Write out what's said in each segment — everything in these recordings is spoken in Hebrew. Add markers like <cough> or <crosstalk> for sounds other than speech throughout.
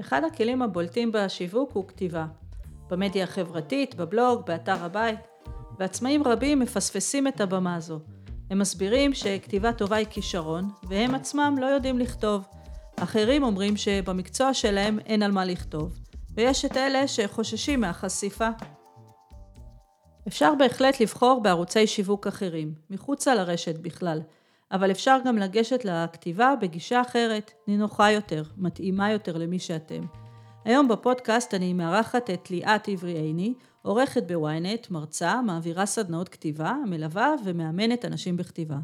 אחד הכלים הבולטים בשיווק הוא כתיבה. במדיה החברתית, בבלוג, באתר הבית, ועצמאים רבים מפספסים את הבמה הזו. הם מסבירים שכתיבה טובה היא כישרון, והם עצמם לא יודעים לכתוב. אחרים אומרים שבמקצוע שלהם אין על מה לכתוב, ויש את אלה שחוששים מהחשיפה. אפשר בהחלט לבחור בערוצי שיווק אחרים, מחוצה לרשת בכלל, אבל אפשר גם לגשת לכתיבה בגישה אחרת, נינוחה יותר, מתאימה יותר למי שאתם. היום בפודקאסט אני מארחת את ליאת עברי עיני, עורכת בוויינט, מרצה, מעבירה סדנאות כתיבה, מלווה ומאמנת אנשים בכתיבה.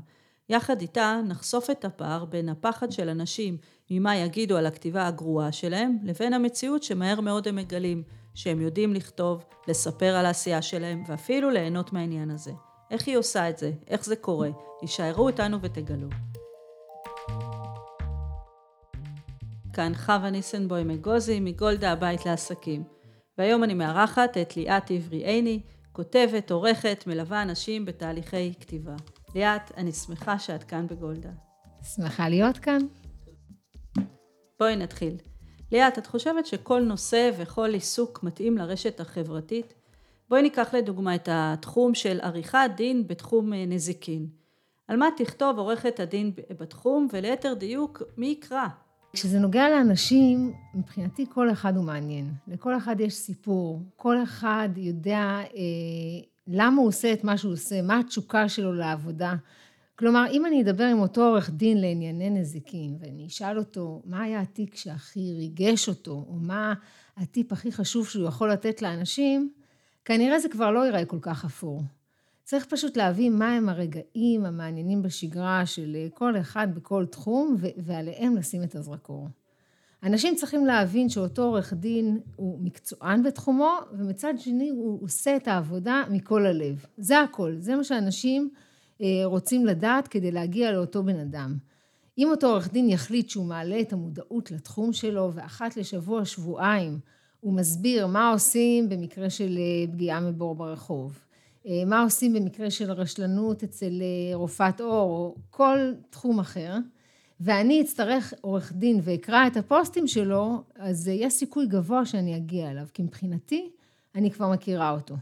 יחד איתה נחשוף את הפער בין הפחד של אנשים ממה יגידו על הכתיבה הגרועה שלהם, לבין המציאות שמהר מאוד הם מגלים, שהם יודעים לכתוב, לספר על העשייה שלהם, ואפילו ליהנות מהעניין הזה. איך היא עושה את זה? איך זה קורה? הישארו איתנו ותגלו. כאן חווה ניסנבוים אגוזי מגולדה הבית לעסקים. והיום אני מארחת את ליאת עברי עיני, כותבת, עורכת, מלווה אנשים בתהליכי כתיבה. ליאת, אני שמחה שאת כאן בגולדה. שמחה להיות כאן. בואי נתחיל. ליאת, את חושבת שכל נושא וכל עיסוק מתאים לרשת החברתית? בואי ניקח לדוגמה את התחום של עריכת דין בתחום אה, נזיקין. על מה תכתוב עורכת הדין בתחום, וליתר דיוק, מי יקרא? כשזה נוגע לאנשים, מבחינתי כל אחד הוא מעניין. לכל אחד יש סיפור, כל אחד יודע אה, למה הוא עושה את מה שהוא עושה, מה התשוקה שלו לעבודה. כלומר, אם אני אדבר עם אותו עורך דין לענייני נזיקין, ואני אשאל אותו מה היה התיק שהכי ריגש אותו, או מה הטיפ הכי חשוב שהוא יכול לתת לאנשים, כנראה זה כבר לא ייראה כל כך אפור. צריך פשוט להבין מהם הרגעים המעניינים בשגרה של כל אחד בכל תחום, ועליהם לשים את הזרקור. אנשים צריכים להבין שאותו עורך דין הוא מקצוען בתחומו, ומצד שני הוא עושה את העבודה מכל הלב. זה הכל, זה מה שאנשים אה, רוצים לדעת כדי להגיע לאותו בן אדם. אם אותו עורך דין יחליט שהוא מעלה את המודעות לתחום שלו, ואחת לשבוע, שבועיים, הוא מסביר מה עושים במקרה של אה, פגיעה מבור ברחוב, אה, מה עושים במקרה של רשלנות אצל רופאת עור, או כל תחום אחר, ואני אצטרך עורך דין ואקרא את הפוסטים שלו, אז יש סיכוי גבוה שאני אגיע אליו, כי מבחינתי אני כבר מכירה אותו.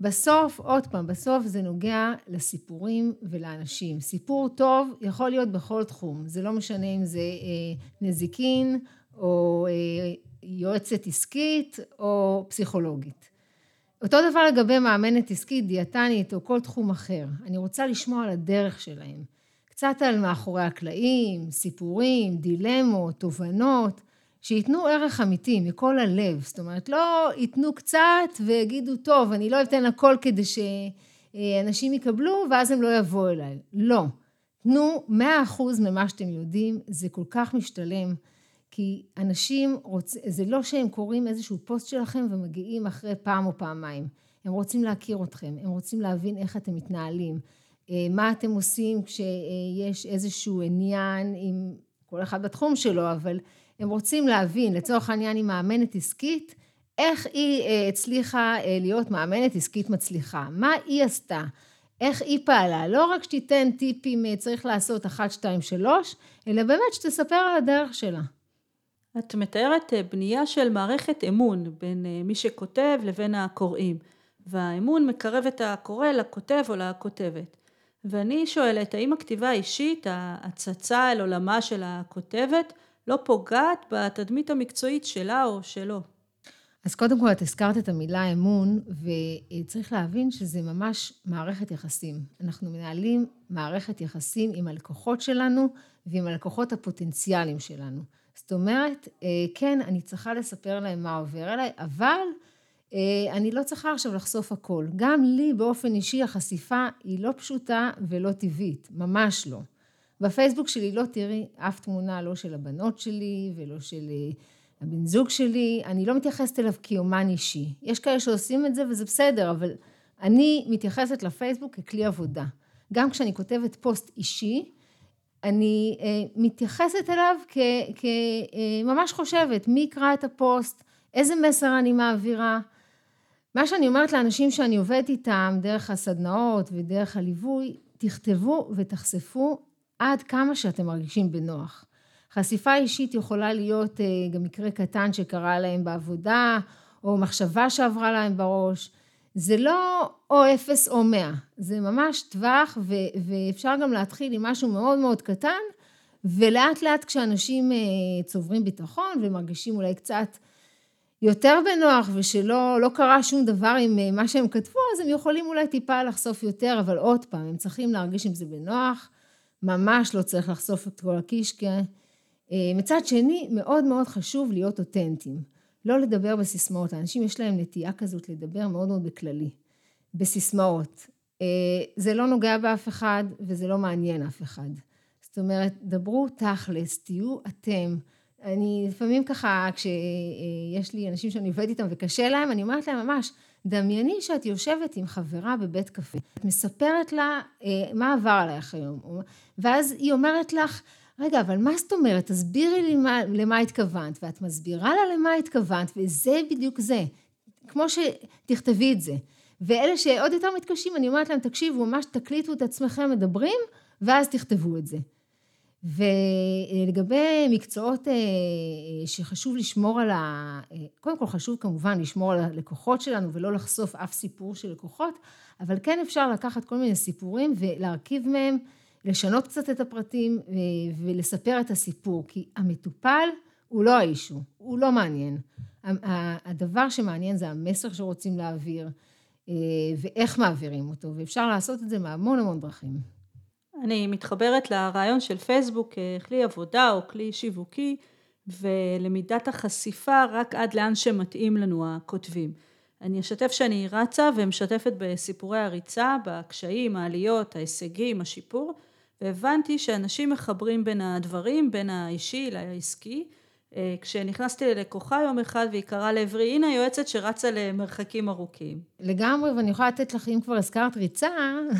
בסוף, עוד פעם, בסוף זה נוגע לסיפורים ולאנשים. סיפור טוב יכול להיות בכל תחום, זה לא משנה אם זה אה, נזיקין או אה, יועצת עסקית או פסיכולוגית. אותו דבר לגבי מאמנת עסקית, דיאטנית או כל תחום אחר. אני רוצה לשמוע על הדרך שלהם. קצת על מאחורי הקלעים, סיפורים, דילמות, תובנות, שייתנו ערך אמיתי מכל הלב. זאת אומרת, לא ייתנו קצת ויגידו, טוב, אני לא אתן הכל כדי שאנשים יקבלו ואז הם לא יבואו אליי. לא. תנו מאה אחוז ממה שאתם יודעים, זה כל כך משתלם. כי אנשים רוצים, זה לא שהם קוראים איזשהו פוסט שלכם ומגיעים אחרי פעם או פעמיים. הם רוצים להכיר אתכם, הם רוצים להבין איך אתם מתנהלים, אה, מה אתם עושים כשיש איזשהו עניין עם כל אחד בתחום שלו, אבל הם רוצים להבין, לצורך העניין עם מאמנת עסקית, איך היא אה, הצליחה אה, להיות מאמנת עסקית מצליחה, מה היא עשתה, איך היא פעלה, לא רק שתיתן טיפים צריך לעשות אחת, שתיים, שלוש, אלא באמת שתספר על הדרך שלה. את מתארת בנייה של מערכת אמון בין מי שכותב לבין הקוראים, והאמון מקרב את הקורא לכותב או לכותבת. ואני שואלת, האם הכתיבה האישית, ההצצה אל עולמה של הכותבת, לא פוגעת בתדמית המקצועית שלה או שלו? אז קודם כל, את הזכרת את המילה אמון, וצריך להבין שזה ממש מערכת יחסים. אנחנו מנהלים מערכת יחסים עם הלקוחות שלנו ועם הלקוחות הפוטנציאליים שלנו. זאת אומרת, אה, כן, אני צריכה לספר להם מה עובר אליי, אבל אה, אני לא צריכה עכשיו לחשוף הכל. גם לי באופן אישי החשיפה היא לא פשוטה ולא טבעית, ממש לא. בפייסבוק שלי לא תראי אף תמונה, לא של הבנות שלי ולא של אה, הבן זוג שלי, אני לא מתייחסת אליו כאומן אישי. יש כאלה שעושים את זה וזה בסדר, אבל אני מתייחסת לפייסבוק ככלי עבודה. גם כשאני כותבת פוסט אישי, אני אה, מתייחסת אליו כממש אה, חושבת, מי יקרא את הפוסט, איזה מסר אני מעבירה. מה שאני אומרת לאנשים שאני עובדת איתם דרך הסדנאות ודרך הליווי, תכתבו ותחשפו עד כמה שאתם מרגישים בנוח. חשיפה אישית יכולה להיות גם מקרה קטן שקרה להם בעבודה, או מחשבה שעברה להם בראש. זה לא או אפס או מאה, זה ממש טווח ו- ואפשר גם להתחיל עם משהו מאוד מאוד קטן ולאט לאט כשאנשים אה, צוברים ביטחון ומרגישים אולי קצת יותר בנוח ושלא לא קרה שום דבר עם אה, מה שהם כתבו, אז הם יכולים אולי טיפה לחשוף יותר, אבל עוד פעם, הם צריכים להרגיש עם זה בנוח, ממש לא צריך לחשוף את כל הקישקע. אה, מצד שני, מאוד מאוד חשוב להיות אותנטיים. לא לדבר בסיסמאות. לאנשים יש להם נטייה כזאת לדבר מאוד מאוד בכללי, בסיסמאות. אה, זה לא נוגע באף אחד וזה לא מעניין אף אחד. זאת אומרת, דברו תכלס, תהיו אתם. אני לפעמים ככה, כשיש לי אנשים שאני עובדת איתם וקשה להם, אני אומרת להם ממש, דמייני שאת יושבת עם חברה בבית קפה. את מספרת לה אה, מה עבר עלייך היום, ואז היא אומרת לך, רגע, אבל מה זאת אומרת? תסבירי לי מה, למה התכוונת, ואת מסבירה לה למה התכוונת, וזה בדיוק זה. כמו שתכתבי את זה. ואלה שעוד יותר מתקשים, אני אומרת להם, תקשיבו, ממש תקליטו את עצמכם מדברים, ואז תכתבו את זה. ולגבי מקצועות אה, שחשוב לשמור על ה... אה, קודם כל חשוב כמובן לשמור על הלקוחות שלנו ולא לחשוף אף סיפור של לקוחות, אבל כן אפשר לקחת כל מיני סיפורים ולהרכיב מהם לשנות קצת את הפרטים אה, ולספר את הסיפור, כי המטופל הוא לא האישו, הוא לא מעניין. הדבר שמעניין זה המסר שרוצים להעביר אה, ואיך מעבירים אותו, ואפשר לעשות את זה מהמון המון דרכים. אני מתחברת לרעיון של פייסבוק ככלי עבודה או כלי שיווקי ולמידת החשיפה רק עד לאן שמתאים לנו הכותבים. אני אשתף שאני רצה ומשתפת בסיפורי הריצה, בקשיים, העליות, ההישגים, השיפור, והבנתי שאנשים מחברים בין הדברים, בין האישי לעסקי. אה, כשנכנסתי ללקוחה יום אחד והיא קראה לעברי, הנה היועצת שרצה למרחקים ארוכים. לגמרי, ואני יכולה לתת לך, אם כבר הזכרת ריצה,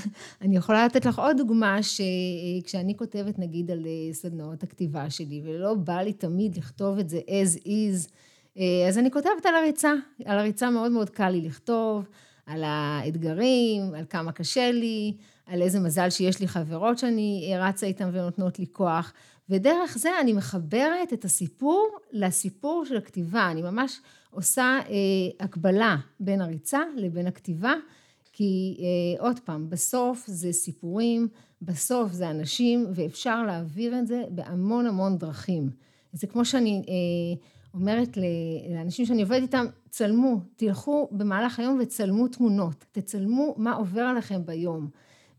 <laughs> אני יכולה לתת לך עוד דוגמה שכשאני כותבת נגיד על אה, סדנאות הכתיבה שלי, ולא בא לי תמיד לכתוב את זה as is, אה, אז אני כותבת על הריצה. על הריצה מאוד מאוד קל לי לכתוב, על האתגרים, על כמה קשה לי, על איזה מזל שיש לי חברות שאני רצה איתן ונותנות לי כוח. ודרך זה אני מחברת את הסיפור לסיפור של הכתיבה. אני ממש עושה אה, הקבלה בין הריצה לבין הכתיבה, כי אה, עוד פעם, בסוף זה סיפורים, בסוף זה אנשים, ואפשר להעביר את זה בהמון המון דרכים. זה כמו שאני אה, אומרת לאנשים שאני עובדת איתם, צלמו, תלכו במהלך היום וצלמו תמונות, תצלמו מה עובר עליכם ביום.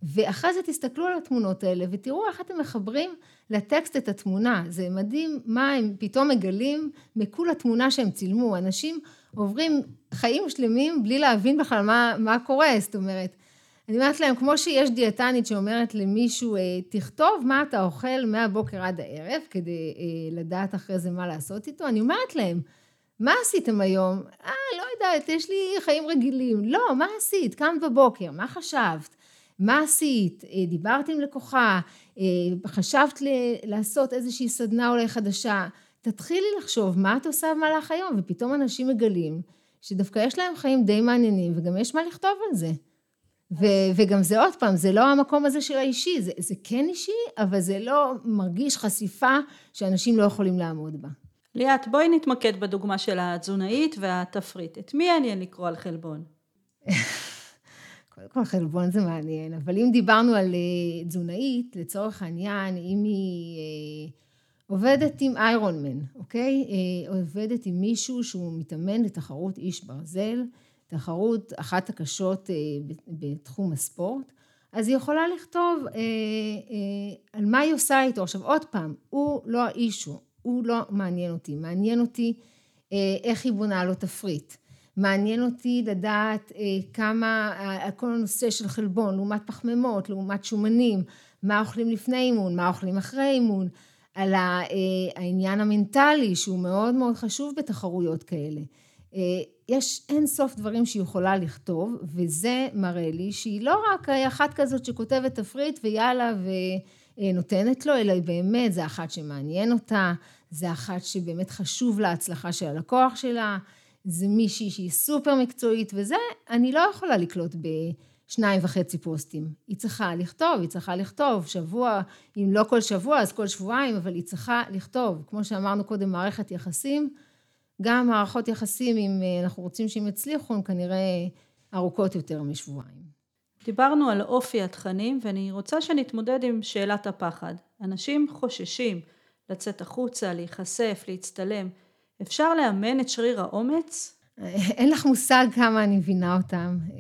ואחרי זה תסתכלו על התמונות האלה ותראו איך אתם מחברים לטקסט את התמונה. זה מדהים מה הם פתאום מגלים מכול התמונה שהם צילמו. אנשים עוברים חיים שלמים בלי להבין בכלל מה, מה קורה. זאת אומרת, אני אומרת להם, כמו שיש דיאטנית שאומרת למישהו, אה, תכתוב מה אתה אוכל מהבוקר עד הערב, כדי אה, לדעת אחרי זה מה לעשות איתו, אני אומרת להם, מה עשיתם היום? אה, לא יודעת, יש לי חיים רגילים. לא, מה עשית? קמת בבוקר, מה חשבת? מה עשית? אה, דיברת עם לקוחה? חשבת לעשות איזושהי סדנה אולי חדשה? תתחילי לחשוב מה את עושה במהלך היום, ופתאום אנשים מגלים שדווקא יש להם חיים די מעניינים, וגם יש מה לכתוב על זה. ו- וגם זה עוד פעם, זה לא המקום הזה של האישי, זה, זה כן אישי, אבל זה לא מרגיש חשיפה שאנשים לא יכולים לעמוד בה. ליאת, בואי נתמקד בדוגמה של התזונאית והתפריט. את מי מעניין לקרוא על חלבון? <laughs> קודם כל חלבון זה מעניין, אבל אם דיברנו על אה, תזונאית, לצורך העניין, אם היא אה, עובדת עם איירון מן, אוקיי? אה, עובדת עם מישהו שהוא מתאמן לתחרות איש ברזל, תחרות אחת הקשות בתחום הספורט, אז היא יכולה לכתוב על מה היא עושה איתו. עכשיו עוד פעם, הוא לא האישו, הוא לא מעניין אותי, מעניין אותי איך היא בונה לו תפריט. מעניין אותי לדעת אה, כמה, אה, כל הנושא של חלבון, לעומת פחמימות, לעומת שומנים, מה אוכלים לפני אימון, מה אוכלים אחרי אימון, על אה, העניין המנטלי שהוא מאוד מאוד חשוב בתחרויות כאלה. יש אין סוף דברים שהיא יכולה לכתוב, וזה מראה לי שהיא לא רק אחת כזאת שכותבת תפריט ויאללה ונותנת לו, אלא היא באמת, זה אחת שמעניין אותה, זה אחת שבאמת חשוב להצלחה של הלקוח שלה. זה מישהי שהיא סופר מקצועית, וזה אני לא יכולה לקלוט שניים וחצי פוסטים. היא צריכה לכתוב, היא צריכה לכתוב שבוע, אם לא כל שבוע אז כל שבועיים, אבל היא צריכה לכתוב. כמו שאמרנו קודם, מערכת יחסים, גם מערכות יחסים, אם אה, אנחנו רוצים שהם יצליחו, הן כנראה ארוכות יותר משבועיים. דיברנו על אופי התכנים, ואני רוצה שנתמודד עם שאלת הפחד. אנשים חוששים לצאת החוצה, להיחשף, להצטלם. אפשר לאמן את שריר האומץ? <laughs> אין לך מושג כמה אני מבינה אותם. אה,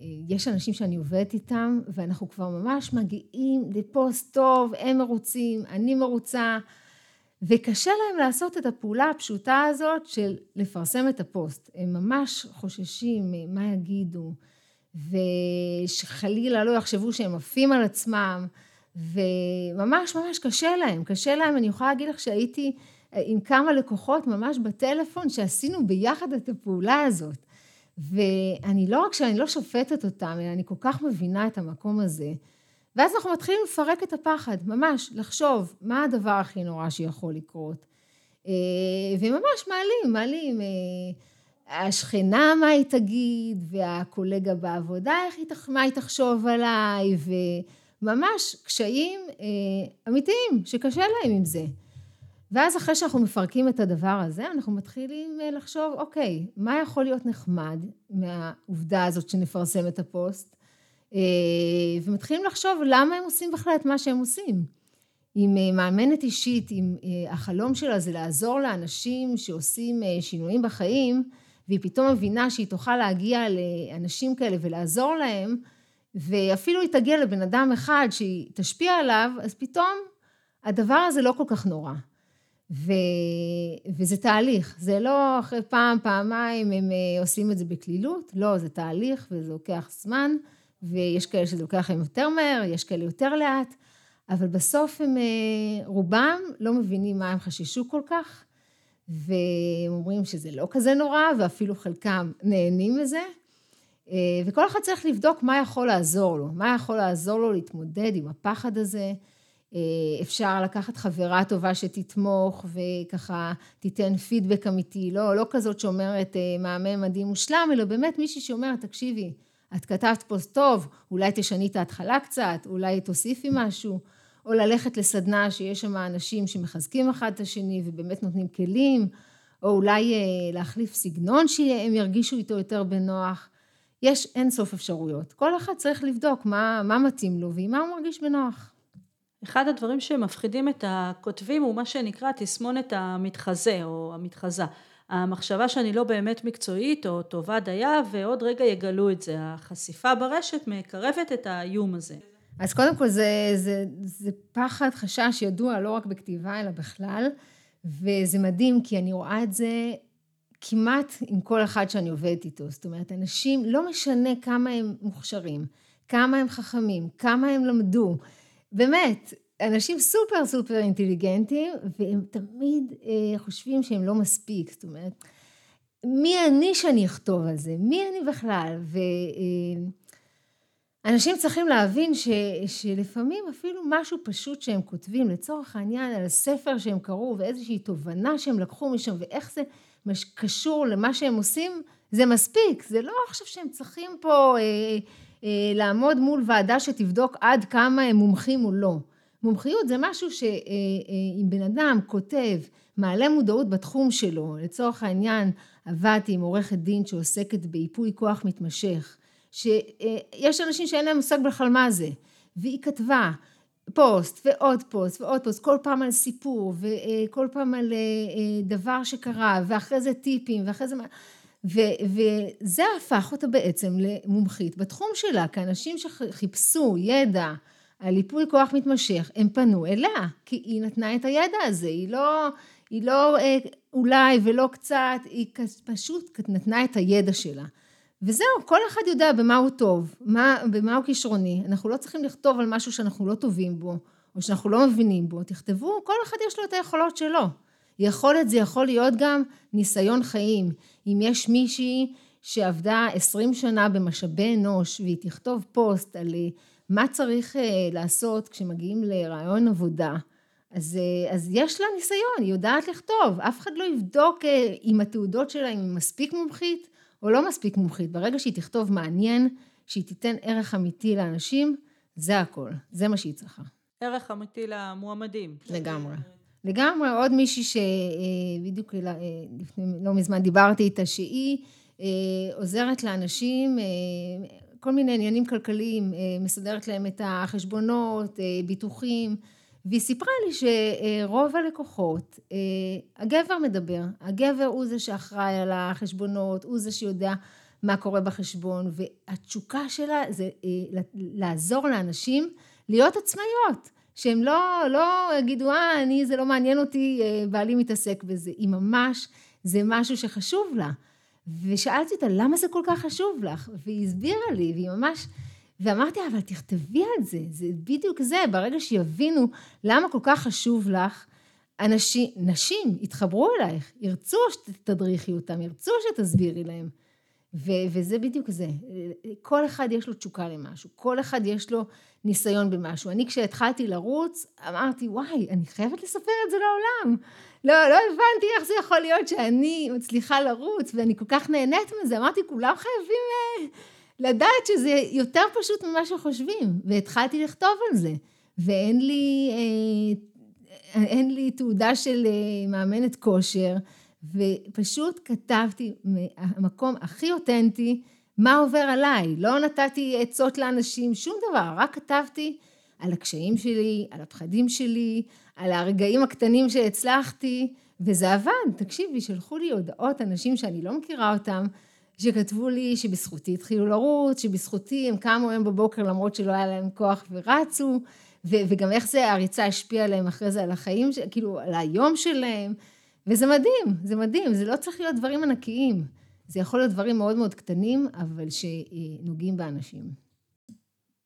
אה, יש אנשים שאני עובדת איתם, ואנחנו כבר ממש מגיעים לפוסט טוב, הם מרוצים, אני מרוצה, וקשה להם לעשות את הפעולה הפשוטה הזאת של לפרסם את הפוסט. הם ממש חוששים מה יגידו, ושחלילה לא יחשבו שהם עפים על עצמם, וממש ממש קשה להם. קשה להם, אני יכולה להגיד לך שהייתי... עם כמה לקוחות ממש בטלפון שעשינו ביחד את הפעולה הזאת. ואני לא רק שאני לא שופטת אותם, אלא אני כל כך מבינה את המקום הזה. ואז אנחנו מתחילים לפרק את הפחד, ממש, לחשוב מה הדבר הכי נורא שיכול לקרות. אה, וממש מעלים, מעלים. אה, השכנה מה היא תגיד, והקולגה בעבודה, היא, מה היא תחשוב עליי, וממש קשיים אה, אמיתיים שקשה להם עם זה. ואז אחרי שאנחנו מפרקים את הדבר הזה, אנחנו מתחילים לחשוב, אוקיי, מה יכול להיות נחמד מהעובדה הזאת שנפרסם את הפוסט? אה, ומתחילים לחשוב למה הם עושים בכלל את מה שהם עושים. אם אה, מאמנת אישית, אם החלום שלה זה לעזור לאנשים שעושים שינויים בחיים, והיא פתאום מבינה שהיא תוכל להגיע לאנשים כאלה ולעזור להם, ואפילו היא תגיע לבן אדם אחד שהיא תשפיע עליו, אז פתאום הדבר הזה לא כל כך נורא. ו... וזה תהליך, זה לא אחרי פעם, פעמיים הם אה, עושים את זה בקלילות, לא, זה תהליך וזה לוקח זמן, ויש כאלה שזה לוקח להם יותר מהר, יש כאלה יותר לאט, אבל בסוף הם, אה, רובם לא מבינים מה הם חששו כל כך, והם אומרים שזה לא כזה נורא, ואפילו חלקם נהנים מזה, אה, וכל אחד צריך לבדוק מה יכול לעזור לו, מה יכול לעזור לו להתמודד עם הפחד הזה. אה, אפשר לקחת חברה טובה שתתמוך וככה תיתן פידבק אמיתי, לא, לא כזאת שאומרת מהמם מדהים מושלם, אלא באמת מישהי שאומרת, תקשיבי, את כתבת פוסט טוב, אולי תשני את ההתחלה קצת, אולי תוסיפי משהו, או ללכת לסדנה שיש שם אנשים שמחזקים אחד את השני ובאמת נותנים כלים, או אולי אה, להחליף סגנון שהם ירגישו איתו יותר בנוח. יש אין סוף אפשרויות. כל אחד צריך לבדוק מה, מה מתאים לו ועם מה הוא מרגיש בנוח. אחד הדברים שמפחידים את הכותבים הוא מה שנקרא תסמונת המתחזה או המתחזה. המחשבה שאני לא באמת מקצועית או טובה דייה ועוד רגע יגלו את זה. החשיפה ברשת מקרבת את האיום הזה. אז קודם כל זה, זה, זה פחד, חשש ידוע לא רק בכתיבה אלא בכלל, וזה מדהים כי אני רואה את זה כמעט עם כל אחד שאני עובדת איתו. זאת אומרת, אנשים, לא משנה כמה הם מוכשרים, כמה הם חכמים, כמה הם למדו, באמת, אנשים סופר סופר אינטליגנטים, והם תמיד אה, חושבים שהם לא מספיק, זאת אומרת, מי אני שאני אכתוב על זה? מי אני בכלל? ואנשים אה, צריכים להבין ש, שלפעמים אפילו משהו פשוט שהם כותבים, לצורך העניין, על ספר שהם קראו ואיזושהי תובנה שהם לקחו משם ואיך זה קשור למה שהם עושים, זה מספיק. זה לא עכשיו שהם צריכים פה... אה, אה, לעמוד מול ועדה שתבדוק עד כמה הם מומחים או לא. מומחיות זה משהו שאם אה, אה, בן אדם כותב, מעלה מודעות בתחום שלו, לצורך העניין עבדתי עם עורכת דין שעוסקת בייפוי כוח מתמשך, שיש אנשים שאין להם מושג בכלל מה זה, והיא כתבה פוסט ועוד פוסט ועוד פוסט, כל פעם על סיפור וכל פעם על דבר שקרה, ואחרי זה טיפים, ואחרי זה... ו- וזה הפך אותה בעצם למומחית בתחום שלה, כי אנשים שחיפשו ידע על ייפוי כוח מתמשך, הם פנו אליה, כי היא נתנה את הידע הזה, היא לא, היא לא אה, אולי ולא קצת, היא פשוט נתנה את הידע שלה. וזהו, כל אחד יודע במה הוא טוב, מה, במה הוא כישרוני. אנחנו לא צריכים לכתוב על משהו שאנחנו לא טובים בו, או שאנחנו לא מבינים בו. תכתבו, כל אחד יש לו את היכולות שלו. יכולת זה יכול להיות גם ניסיון חיים. אם יש מישהי שעבדה עשרים שנה במשאבי אנוש והיא תכתוב פוסט על אה, מה צריך אה, לעשות כשמגיעים לרעיון עבודה, אז, אה, אז יש לה ניסיון, היא יודעת לכתוב. אף אחד לא יבדוק אם התעודות שלה, אם היא מספיק מומחית או לא מספיק מומחית. ברגע שהיא תכתוב מעניין, שהיא תיתן ערך אמיתי לאנשים, זה הכל, זה מה שהיא צריכה. ערך אמיתי למועמדים. לגמרי. לגמרי, עוד מישהי שבדיוק לפני לא מזמן דיברתי איתה, שהיא עוזרת לאנשים, כל מיני עניינים כלכליים, מסדרת להם את החשבונות, ביטוחים, והיא סיפרה לי שרוב הלקוחות, הגבר מדבר, הגבר הוא זה שאחראי על החשבונות, הוא זה שיודע מה קורה בחשבון, והתשוקה שלה זה לעזור לאנשים להיות עצמאיות. שהם לא, לא יגידו, אה, אני, זה לא מעניין אותי, אה, בעלי מתעסק בזה. היא ממש, זה משהו שחשוב לה. ושאלתי אותה, למה זה כל כך חשוב לך? והיא הסבירה לי, והיא ממש... ואמרתי, אבל תכתבי על זה, זה בדיוק זה, ברגע שיבינו למה כל כך חשוב לך, אנשים, נשים יתחברו אלייך, ירצו שתדריכי אותם, ירצו שתסבירי להם. ו- וזה בדיוק זה. כל אחד יש לו תשוקה למשהו, כל אחד יש לו ניסיון במשהו. אני כשהתחלתי לרוץ, אמרתי, וואי, אני חייבת לספר את זה לעולם. לא, לא הבנתי איך זה יכול להיות שאני מצליחה לרוץ, ואני כל כך נהנית מזה. אמרתי, כולם חייבים אה, לדעת שזה יותר פשוט ממה שחושבים. והתחלתי לכתוב על זה. ואין לי, אה, אין לי תעודה של אה, מאמנת כושר. ופשוט כתבתי מהמקום הכי אותנטי מה עובר עליי. לא נתתי עצות לאנשים, שום דבר, רק כתבתי על הקשיים שלי, על הפחדים שלי, על הרגעים הקטנים שהצלחתי, וזה עבד. תקשיבי, שלחו לי הודעות אנשים שאני לא מכירה אותם, שכתבו לי שבזכותי התחילו לרוץ, שבזכותי הם קמו היום בבוקר למרות שלא היה להם כוח ורצו, ו- וגם איך זה הריצה השפיעה עליהם אחרי זה על החיים, כאילו על היום שלהם. וזה מדהים, זה מדהים, זה לא צריך להיות דברים ענקיים. זה יכול להיות דברים מאוד מאוד קטנים, אבל שנוגעים באנשים.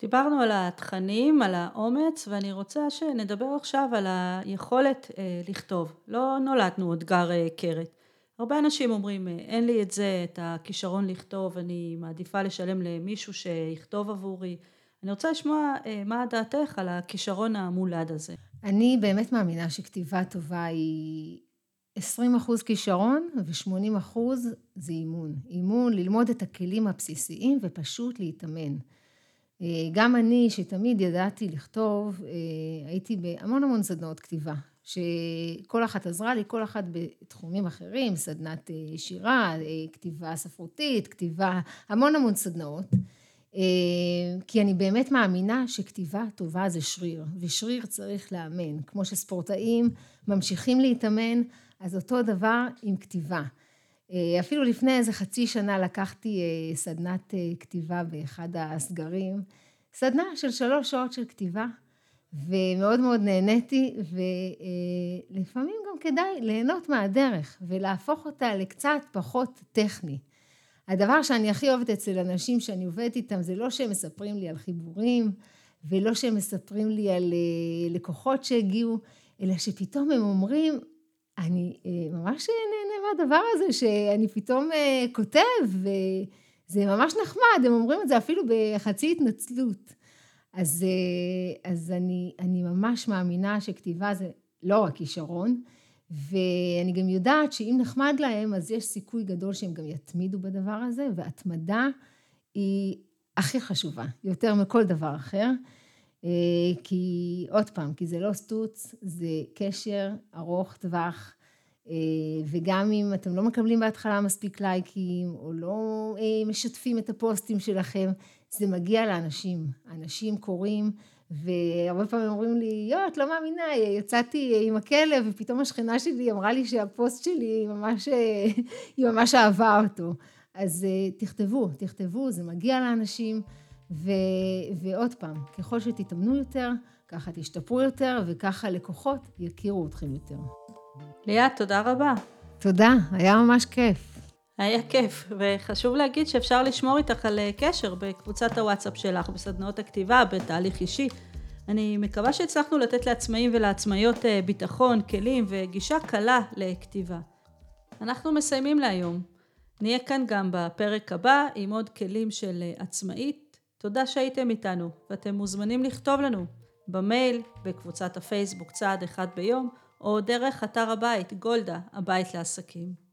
דיברנו על התכנים, על האומץ, ואני רוצה שנדבר עכשיו על היכולת אה, לכתוב. לא נולדנו עוד גר אה, קרת. הרבה אנשים אומרים, אה, אין לי את זה, את הכישרון לכתוב, אני מעדיפה לשלם למישהו שיכתוב עבורי. אני רוצה לשמוע אה, מה דעתך על הכישרון המולד הזה. אני באמת מאמינה שכתיבה טובה היא 20 אחוז כישרון ו-80 אחוז זה אימון. אימון, ללמוד את הכלים הבסיסיים ופשוט להתאמן. אה, גם אני, שתמיד ידעתי לכתוב, אה, הייתי בהמון המון סדנאות כתיבה, שכל אחת עזרה לי, כל אחת בתחומים אחרים, סדנת אה, שירה, כתיבה ספרותית, כתיבה, המון המון סדנאות. כי אני באמת מאמינה שכתיבה טובה זה שריר, ושריר צריך לאמן. כמו שספורטאים ממשיכים להתאמן, אז אותו דבר עם כתיבה. אה, אפילו לפני איזה חצי שנה לקחתי אה, סדנת אה, כתיבה באחד הסגרים, סדנה של שלוש שעות של כתיבה, ומאוד מאוד נהניתי, ולפעמים גם כדאי ליהנות מהדרך ולהפוך אותה לקצת פחות טכני. הדבר שאני הכי אוהבת אצל אנשים שאני עובדת איתם זה לא שהם מספרים לי על חיבורים ולא שהם מספרים לי על לקוחות שהגיעו, אלא שפתאום הם אומרים, אני ממש מהדבר הזה שאני פתאום אה, כותב, וזה ממש נחמד, הם אומרים את זה אפילו בחצי התנצלות. אז, אה, אז אני, אני ממש מאמינה שכתיבה זה לא רק כישרון, ואני גם יודעת שאם נחמד להם, אז יש סיכוי גדול שהם גם יתמידו בדבר הזה, והתמדה היא הכי חשובה, יותר מכל דבר אחר. אה, כי עוד פעם, כי זה לא סטוץ, זה קשר ארוך טווח, וגם אם אתם לא מקבלים בהתחלה מספיק לייקים, או לא אה, משתפים את הפוסטים שלכם, זה מגיע לאנשים. אנשים קוראים, והרבה פעמים אומרים לי, יואו, את לא מאמינה, יצאתי עם הכלב, ופתאום השכנה שלי אמרה לי שהפוסט שלי, ממש, <laughs> היא ממש אהבה אותו. אז תכתבו, תכתבו, זה מגיע לאנשים. ו, ועוד פעם, ככל שתתאמנו יותר, ככה תשתפרו יותר, וככה לקוחות יכירו אתכם יותר. ליאת, תודה רבה. תודה, היה ממש כיף. היה כיף, וחשוב להגיד שאפשר לשמור איתך על אה, קשר בקבוצת הוואטסאפ שלך, בסדנאות הכתיבה, בתהליך אישי. אני מקווה שהצלחנו לתת לעצמאים ולעצמאיות אה, ביטחון, כלים וגישה קלה לכתיבה. אנחנו מסיימים להיום. נהיה כאן גם בפרק הבא עם עוד כלים של אה, עצמאית תודה שהייתם איתנו, ואתם מוזמנים לכתוב לנו במייל, בקבוצת הפייסבוק צעד אחד ביום, או דרך אתר הבית, גולדה, הבית לעסקים.